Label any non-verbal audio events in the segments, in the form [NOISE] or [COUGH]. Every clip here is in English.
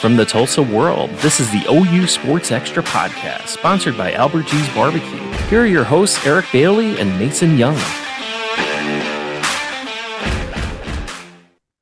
From the Tulsa world, this is the OU Sports Extra podcast, sponsored by Albert G's Barbecue. Here are your hosts, Eric Bailey and Mason Young.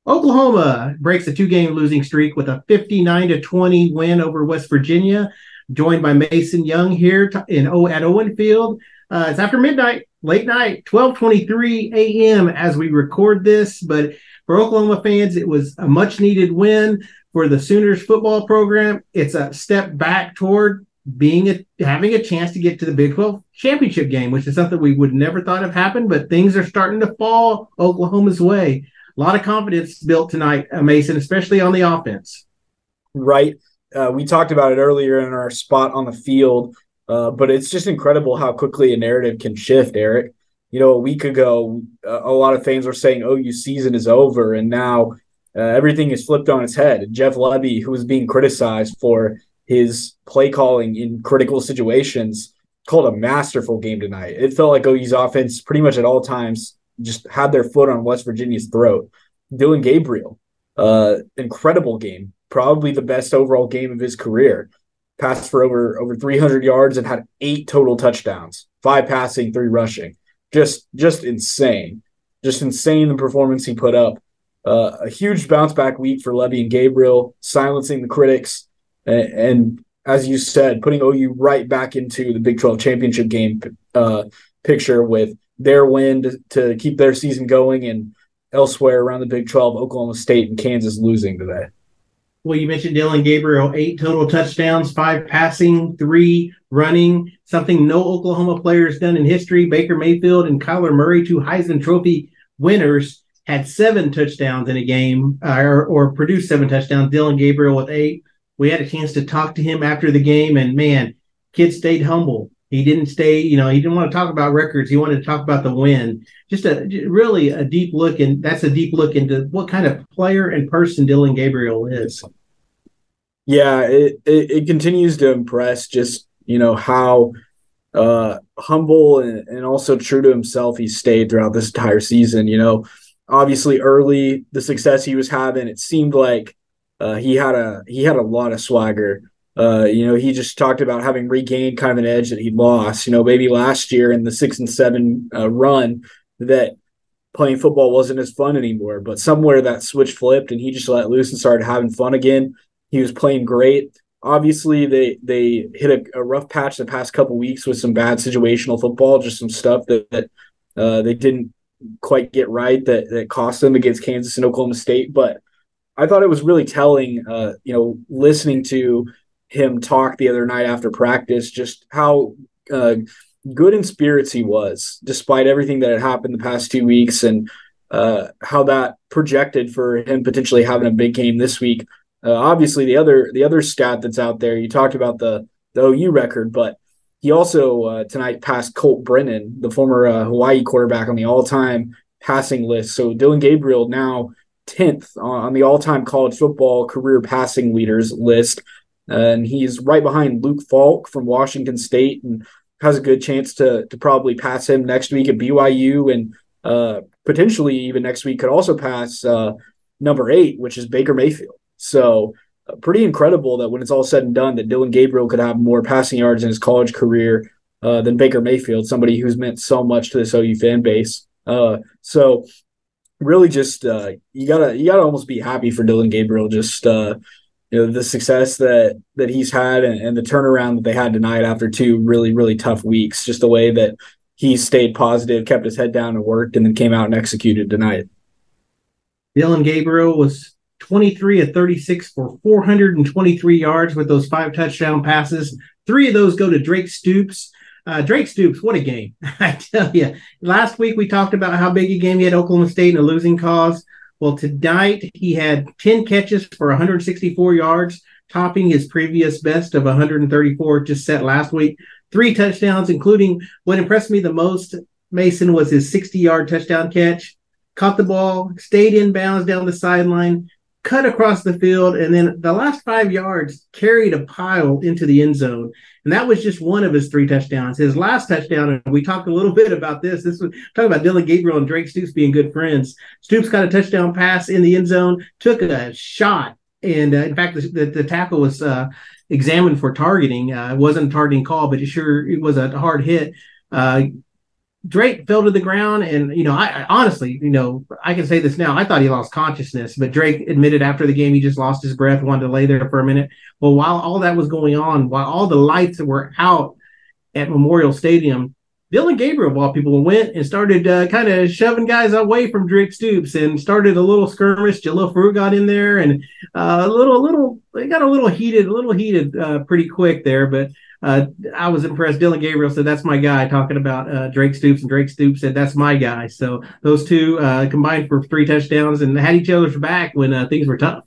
Oklahoma breaks a two-game losing streak with a 59 to 20 win over West Virginia. Joined by Mason Young here in o at Owen Field. Uh, it's after midnight, late night, 12:23 a.m. as we record this. But for Oklahoma fans, it was a much-needed win for the Sooners football program. It's a step back toward being a having a chance to get to the Big 12 championship game, which is something we would never thought have happened. But things are starting to fall Oklahoma's way. A lot of confidence built tonight, uh, Mason, especially on the offense. Right. Uh, we talked about it earlier in our spot on the field, uh, but it's just incredible how quickly a narrative can shift, Eric. You know, a week ago, a lot of fans were saying OU season is over, and now uh, everything is flipped on its head. Jeff Lebby, who was being criticized for his play calling in critical situations, called a masterful game tonight. It felt like OU's offense pretty much at all times just had their foot on West Virginia's throat. Dillon Gabriel, uh, incredible game, probably the best overall game of his career. Passed for over over 300 yards and had eight total touchdowns, five passing, three rushing. Just just insane, just insane the performance he put up. Uh, a huge bounce back week for Lebby and Gabriel, silencing the critics, and, and, as you said, putting OU right back into the Big 12 championship game uh, picture with their win to, to keep their season going and elsewhere around the Big 12, Oklahoma State and Kansas losing today. Well, you mentioned Dillon Gabriel, eight total touchdowns, five passing, three running, something no Oklahoma player has done in history. Baker Mayfield and Kyler Murray, two Heisman Trophy winners, had seven touchdowns in a game uh, or, or produced seven touchdowns. Dillon Gabriel with eight. We had a chance to talk to him after the game, and man, kid stayed humble. He didn't stay, you know, he didn't want to talk about records. He wanted to talk about the win. Just a really a deep look, and that's a deep look into what kind of player and person Dillon Gabriel is. Yeah, it, it, it continues to impress. Just you know how uh, humble and, and also true to himself he stayed throughout this entire season. You know, obviously early the success he was having, it seemed like uh, he had a he had a lot of swagger. Uh, you know, he just talked about having regained kind of an edge that he lost. You know, maybe last year in the six and seven uh, run that playing football wasn't as fun anymore. But somewhere that switch flipped and he just let loose and started having fun again. He was playing great. Obviously, they they hit a, a rough patch the past couple weeks with some bad situational football, just some stuff that, that uh, they didn't quite get right that that cost them against Kansas and Oklahoma State. But I thought it was really telling, uh, you know, listening to him talk the other night after practice, just how uh, good in spirits he was, despite everything that had happened the past two weeks, and uh, how that projected for him potentially having a big game this week. Uh, obviously, the other the other stat that's out there, you talked about the the OU record, but he also uh, tonight passed Colt Brennan, the former uh, Hawaii quarterback, on the all-time passing list. So Dillon Gabriel now tenth on the all-time college football career passing leaders list and he's right behind Luke Falk from Washington State, and has a good chance to to probably pass him next week at BYU, and uh, potentially even next week could also pass uh, number eight, which is Baker Mayfield. So uh, pretty incredible that when it's all said and done, that Dillon Gabriel could have more passing yards in his college career uh, than Baker Mayfield, somebody who's meant so much to this OU fan base. Uh, so really, just uh, you gotta you gotta almost be happy for Dillon Gabriel. Just you know the success that that he's had and, and, the turnaround that they had tonight after two really really tough weeks just the way that he stayed positive kept his head down and worked and then came out and executed tonight dillon gabriel was 23 of 36 for 423 yards with those five touchdown passes three of those go to drake stoops uh, Drake Stoops, what a game! [LAUGHS] I tell you. Last week we talked about how big a game he had Oklahoma State in a losing cause. Well, tonight he had 10 catches for 164 yards, topping his previous best of 134 just set last week. Three touchdowns, including what impressed me the most, Mason, was his 60 yard touchdown catch. Caught the ball, stayed in bounds down the sideline, cut across the field, and then the last five yards carried a pile into the end zone. And that was just one of his three touchdowns. His last touchdown, and we talked a little [LAUGHS] bit about this. This was talking about Dillon Gabriel and Drake Stoops being good friends. Stoops got a touchdown pass in the end zone, took a shot and uh, in fact, the, the, the tackle was uh, examined for targeting. Uh, it wasn't a targeting call, but it sure it was a hard hit. Drake fell to the ground, and you know, I, I, honestly, you know, I can say this now. I thought he lost consciousness, but Drake admitted after the game he just lost his breath, wanted to lay there for a minute. Well, while all that was going on, while all the lights were out at Memorial Stadium, Dillon Gabriel, all people, went and started uh, kind of shoving guys away from Drake Stoops and started a little skirmish. Jalil Farooq got in there and uh, a little, a little, they got a little heated, a little heated uh, pretty quick there. But uh, I was impressed. Dillon Gabriel said, That's my guy, talking about uh, Drake Stoops. And Drake Stoops said, That's my guy. So those two uh, combined for three touchdowns and had each other's back when things were tough.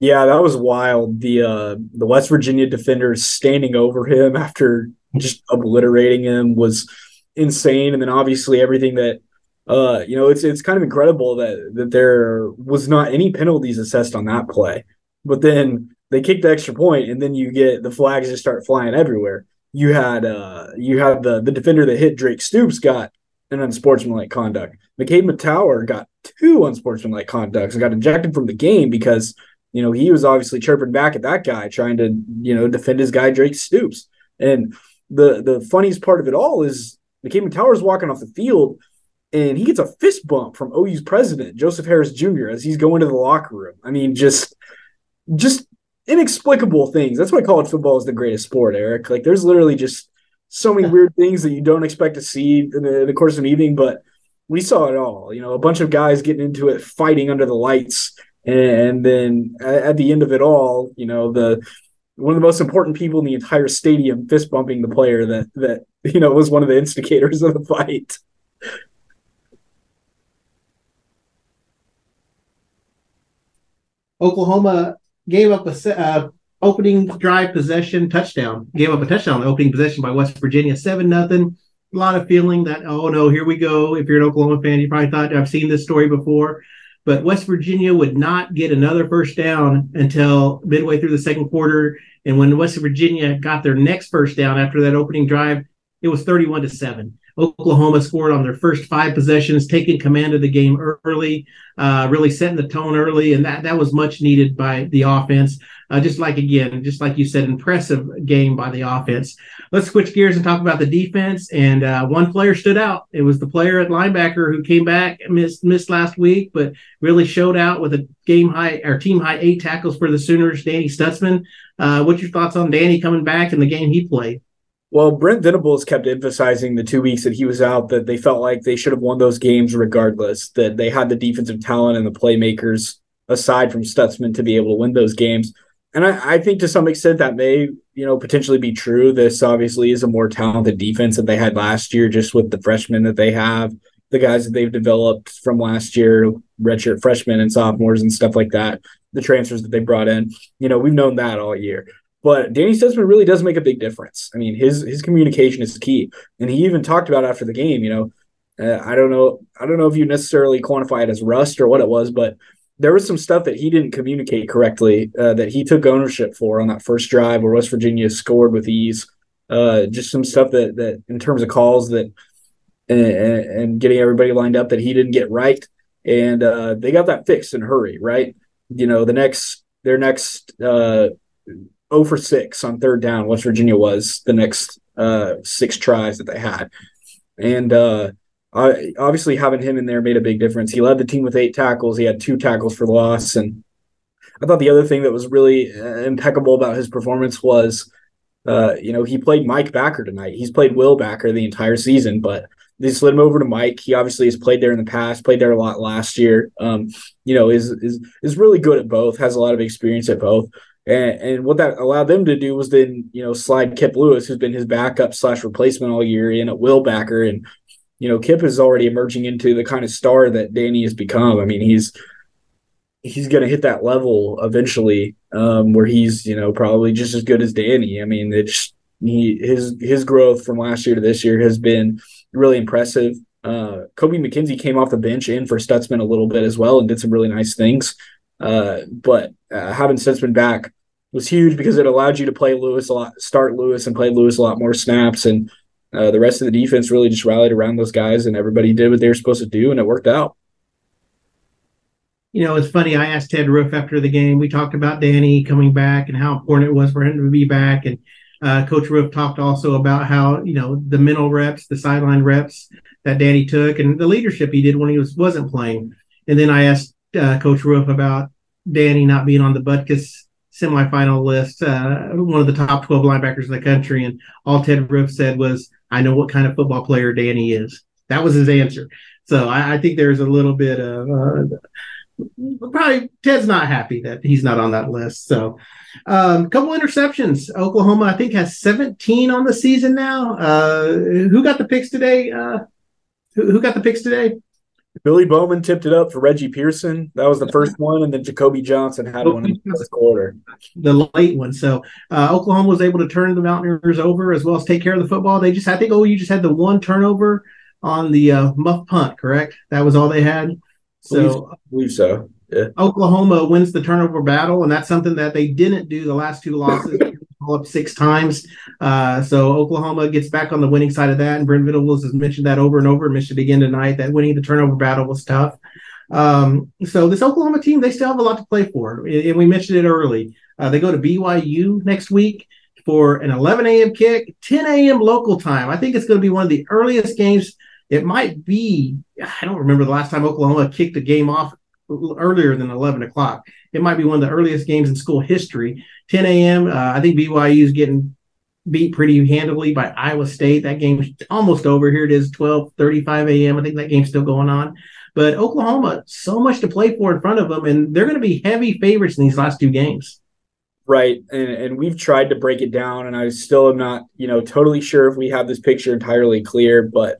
Yeah, that was wild. The the West Virginia defenders standing over him after just obliterating him was insane. And then obviously everything that uh, you know, it's it's kind of incredible that that there was not any penalties assessed on that play. But then they kicked the extra point, and then you get the flags just start flying everywhere. You had uh you had the the defender that hit Drake Stoops got an unsportsmanlike conduct. McKade Mettauer got two unsportsmanlike conducts and got ejected from the game because you know he was obviously chirping back at that guy trying to you know defend his guy Drake Stoops. And the the funniest part of it all is McKade Mettauer walking off the field and he gets a fist bump from OU's president, Joseph Harroz Jr., as he's going to the locker room. I mean, just just inexplicable things. That's why college football is the greatest sport, Eric. Like there's literally just so many weird things that you don't expect to see in the, in the course of an evening, but we saw it all. You know, a bunch of guys getting into it, fighting under the lights, and then at the end of it all, you know, the one of the most important people in the entire stadium fist bumping the player that that you know was one of the instigators of the fight. Oklahoma gave up a uh, opening drive possession touchdown. Gave up a touchdown the opening possession by West Virginia, seven nothing. A lot of feeling that oh no, here we go. If you're an Oklahoma fan, you probably thought I've seen this story before but West Virginia would not get another first down until midway through the second quarter. And when West Virginia got their next first down after that opening drive, it was 31 to 7. Oklahoma scored on their first five possessions, taking command of the game early, uh, really setting the tone early, and that that was much needed by the offense. Uh, just like again, just like you said, impressive game by the offense. Let's switch gears and talk about the defense. And uh, one player stood out. It was the player at linebacker who came back missed missed last week, but really showed out with a game high or team high eight tackles for the Sooners. Danny Stutsman. Uh, what's your thoughts on Danny coming back and the game he played? Well, Brent Venables kept emphasizing the two weeks that he was out that they felt like they should have won those games regardless, that they had the defensive talent and the playmakers aside from Stutsman to be able to win those games. And I, I, think to some extent that may, you know, potentially be true. This obviously is a more talented defense that they had last year, just with the freshmen that they have, the guys that they've developed from last year, redshirt freshmen and sophomores and stuff like that, the transfers that they brought in. You know, we've known that all year. But Danny Stutsman really does make a big difference. I mean, his his communication is key, and he even talked about after the game. You know, uh, I don't know, I don't know if you necessarily quantify it as rust or what it was, but there was some stuff that he didn't communicate correctly uh, that he took ownership for on that first drive where West Virginia scored with ease. Uh, just some stuff that that in terms of calls that and, and getting everybody lined up that he didn't get right, and uh, they got that fixed in a hurry. Right, you know, the next their next uh, 0 for 6 on third down, West Virginia was the next uh, six tries that they had. And uh, I, obviously, having him in there made a big difference. He led the team with eight tackles, he had two tackles for loss. And I thought the other thing that was really uh, impeccable about his performance was. Uh, you know, he played Mike Backer tonight. He's played Will Backer the entire season, but they slid him over to Mike. He obviously has played there in the past, played there a lot last year. Um, you know, is is is really good at both, has a lot of experience at both. And, and what that allowed them to do was then, you know, slide Kip Lewis, who's been his backup slash replacement all year, in at Will Backer. And, you know, Kip is already emerging into the kind of star that Danny has become. I mean, he's he's going to hit that level eventually, um, where he's, you know, probably just as good as Danny. I mean, it's he his his growth from last year to this year has been really impressive. Uh, Kobie McKinzie came off the bench in for Stutsman a little bit as well and did some really nice things. Uh, but uh, having Stutsman back was huge because it allowed you to play Lewis a lot, start Lewis and play Lewis a lot more snaps. And uh, the rest of the defense really just rallied around those guys and everybody did what they were supposed to do and it worked out. you know, it's funny. I asked Ted Roof after the game. We talked about Danny coming back and how important it was for him to be back. And uh, Coach Roof talked also about how you know the mental reps, the sideline reps that Danny took, and the leadership he did when he was wasn't playing. And then I asked uh, Coach Roof about Danny not being on the Butkus semifinal list, uh, one of the top 12 linebackers in the country. And all Ted Roof said was, I know what kind of football player Danny is. That was his answer. So I, I think there's a little bit of uh, probably Ted's not happy that he's not on that list. So a um, couple interceptions. Oklahoma, I think, has 17 on the season now. Uh, who got the picks today? Uh, who, who got the picks today? Billy Bowman tipped it up for Reggie Pearson. That was the first one, and then Jacoby Johnson had one in the first quarter. The late one. So uh, Oklahoma was able to turn the Mountaineers over as well as take care of the football. They just, I think, oh, you just had the one turnover on the uh, muff punt, correct? That was all they had. So I believe so. Yeah. Oklahoma wins the turnover battle, and that's something that they didn't do the last two losses. All up six times. Uh, so Oklahoma gets back on the winning side of that. And Brent Venables has mentioned that over and over, mentioned again tonight that winning the turnover battle was tough. Um, so this Oklahoma team, they still have a lot to play for. And we mentioned it early. Uh, they go to BYU next week for an 11 a.m. kick, 10 a.m. local time. I think it's going to be one of the earliest games it might be, I don't remember the last time Oklahoma kicked a game off earlier than 11 o'clock. It might be one of the earliest games in school history. 10 a.m. Uh, I think BYU is getting beat pretty handily by Iowa State. That game's almost over. Here it is, 12:35 a.m. I think that game's still going on. But Oklahoma, so much to play for in front of them, and they're going to be heavy favorites in these last two games. Right, and and we've tried to break it down, and I still am not, you know, totally sure if we have this picture entirely clear. But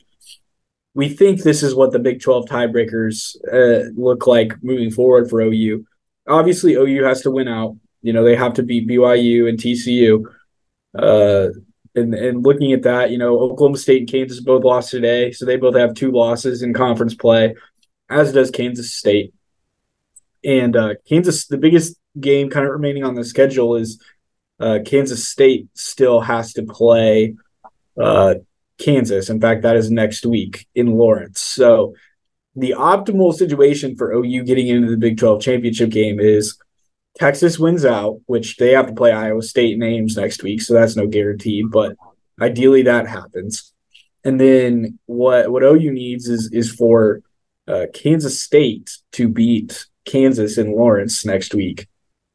we think this is what the Big 12 tiebreakers uh, look like moving forward for OU. Obviously, OU has to win out. You know, they have to beat BYU and TCU. Uh, and, and looking at that, you know, Oklahoma State and Kansas both lost today. So they both have two losses in conference play, as does Kansas State. And uh, Kansas, the biggest game kind of remaining on the schedule is uh, Kansas State still has to play uh, Kansas. In fact, that is next week in Lawrence. So the optimal situation for OU getting into the Big 12 championship game is Texas wins out, which they have to play Iowa State names next week, so that's no guarantee, but ideally that happens. And then what what OU needs is is for uh, Kansas State to beat Kansas in Lawrence next week.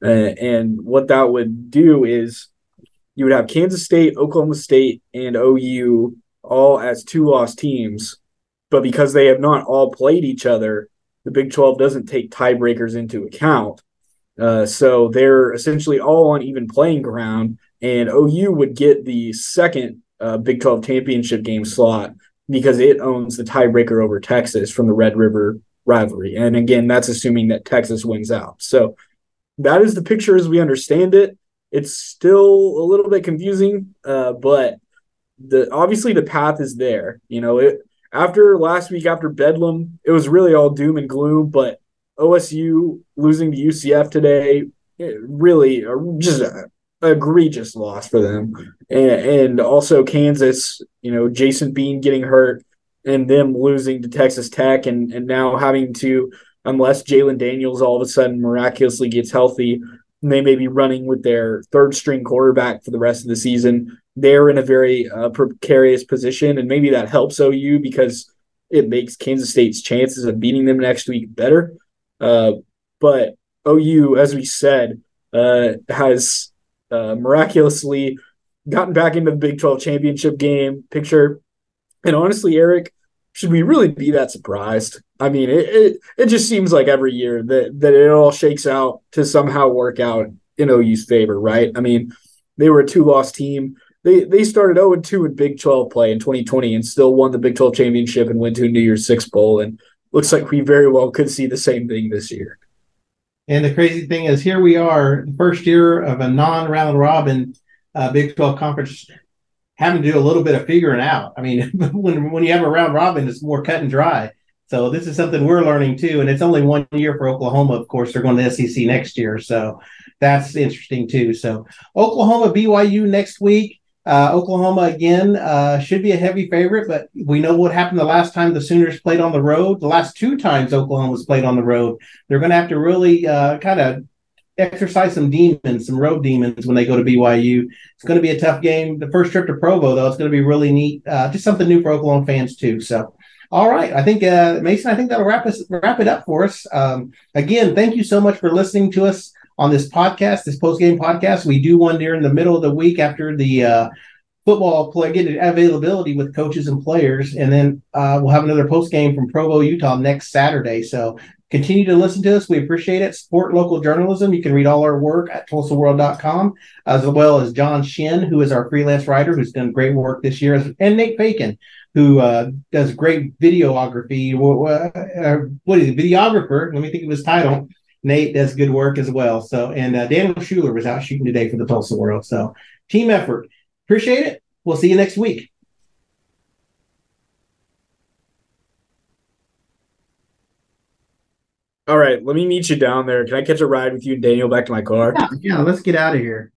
Uh, and what that would do is you would have Kansas State, Oklahoma State, and OU all as two loss teams, but because they have not all played each other, the Big 12 doesn't take tiebreakers into account. Uh, so they're essentially all on even playing ground, and OU would get the second uh, Big 12 championship game slot because it owns the tiebreaker over Texas from the Red River rivalry. And again, that's assuming that Texas wins out. So that is the picture as we understand it. It's still a little bit confusing, uh, but the obviously the path is there. You know, it after last week after Bedlam, it was really all doom and gloom. But OSU losing to UCF today, really just egregious loss for them, and, and also Kansas. You know, Jason Bean getting hurt and them losing to Texas Tech, and and now having to unless Jalon Daniels all of a sudden miraculously gets healthy, they may be running with their third string quarterback for the rest of the season they're in a very uh, precarious position, and maybe that helps OU because it makes Kansas State's chances of beating them next week better. Uh, but OU, as we said, uh, has uh, miraculously gotten back into the Big 12 championship game picture. And honestly, Eric, should we really be that surprised? I mean, it, it, it just seems like every year that, that it all shakes out to somehow work out in OU's favor, right? I mean, they were a two loss team they they started 0 2 in Big 12 play in 2020 and still won the Big 12 championship and went to a New Year's Six Bowl. And looks like we very well could see the same thing this year. And the crazy thing is, here we are, first year of a non round robin uh, Big 12 conference, having to do a little bit of figuring out. I mean, [LAUGHS] when, when you have a round robin, it's more cut and dry. So this is something we're learning too. And it's only one year for Oklahoma. Of course, they're going to SEC next year. So that's interesting too. So Oklahoma, BYU next week. Uh, Oklahoma again uh, should be a heavy favorite, but we know what happened the last time the Sooners played on the road. The last two times Oklahoma's played on the road, they're going to have to really uh, kind of exercise some demons, some road demons when they go to BYU. It's going to be a tough game. The first trip to Provo, though, it's going to be really neat. Uh, just something new for Oklahoma fans too. So. All right, I think uh, Mason. I think that'll wrap us wrap it up for us. Um, again, thank you so much for listening to us on this podcast, this post game podcast. We do one during the middle of the week after the uh, football play, get availability with coaches and players, and then uh, we'll have another post game from Provo, Utah next Saturday. So continue to listen to us. We appreciate it. Support local journalism. You can read all our work at TulsaWorld.com, as well as John Shin, who is our freelance writer, who's done great work this year, and Nate Bacon, who uh, does great videography. Uh, what is it? Videographer. Let me think of his title. Nate does good work as well. So, and uh, Daniel Schuler was out shooting today for the Tulsa World. So, team effort. Appreciate it. We'll see you next week. All right, let me meet you down there. Can I catch a ride with you and Daniel back to my car? Yeah, yeah let's get out of here.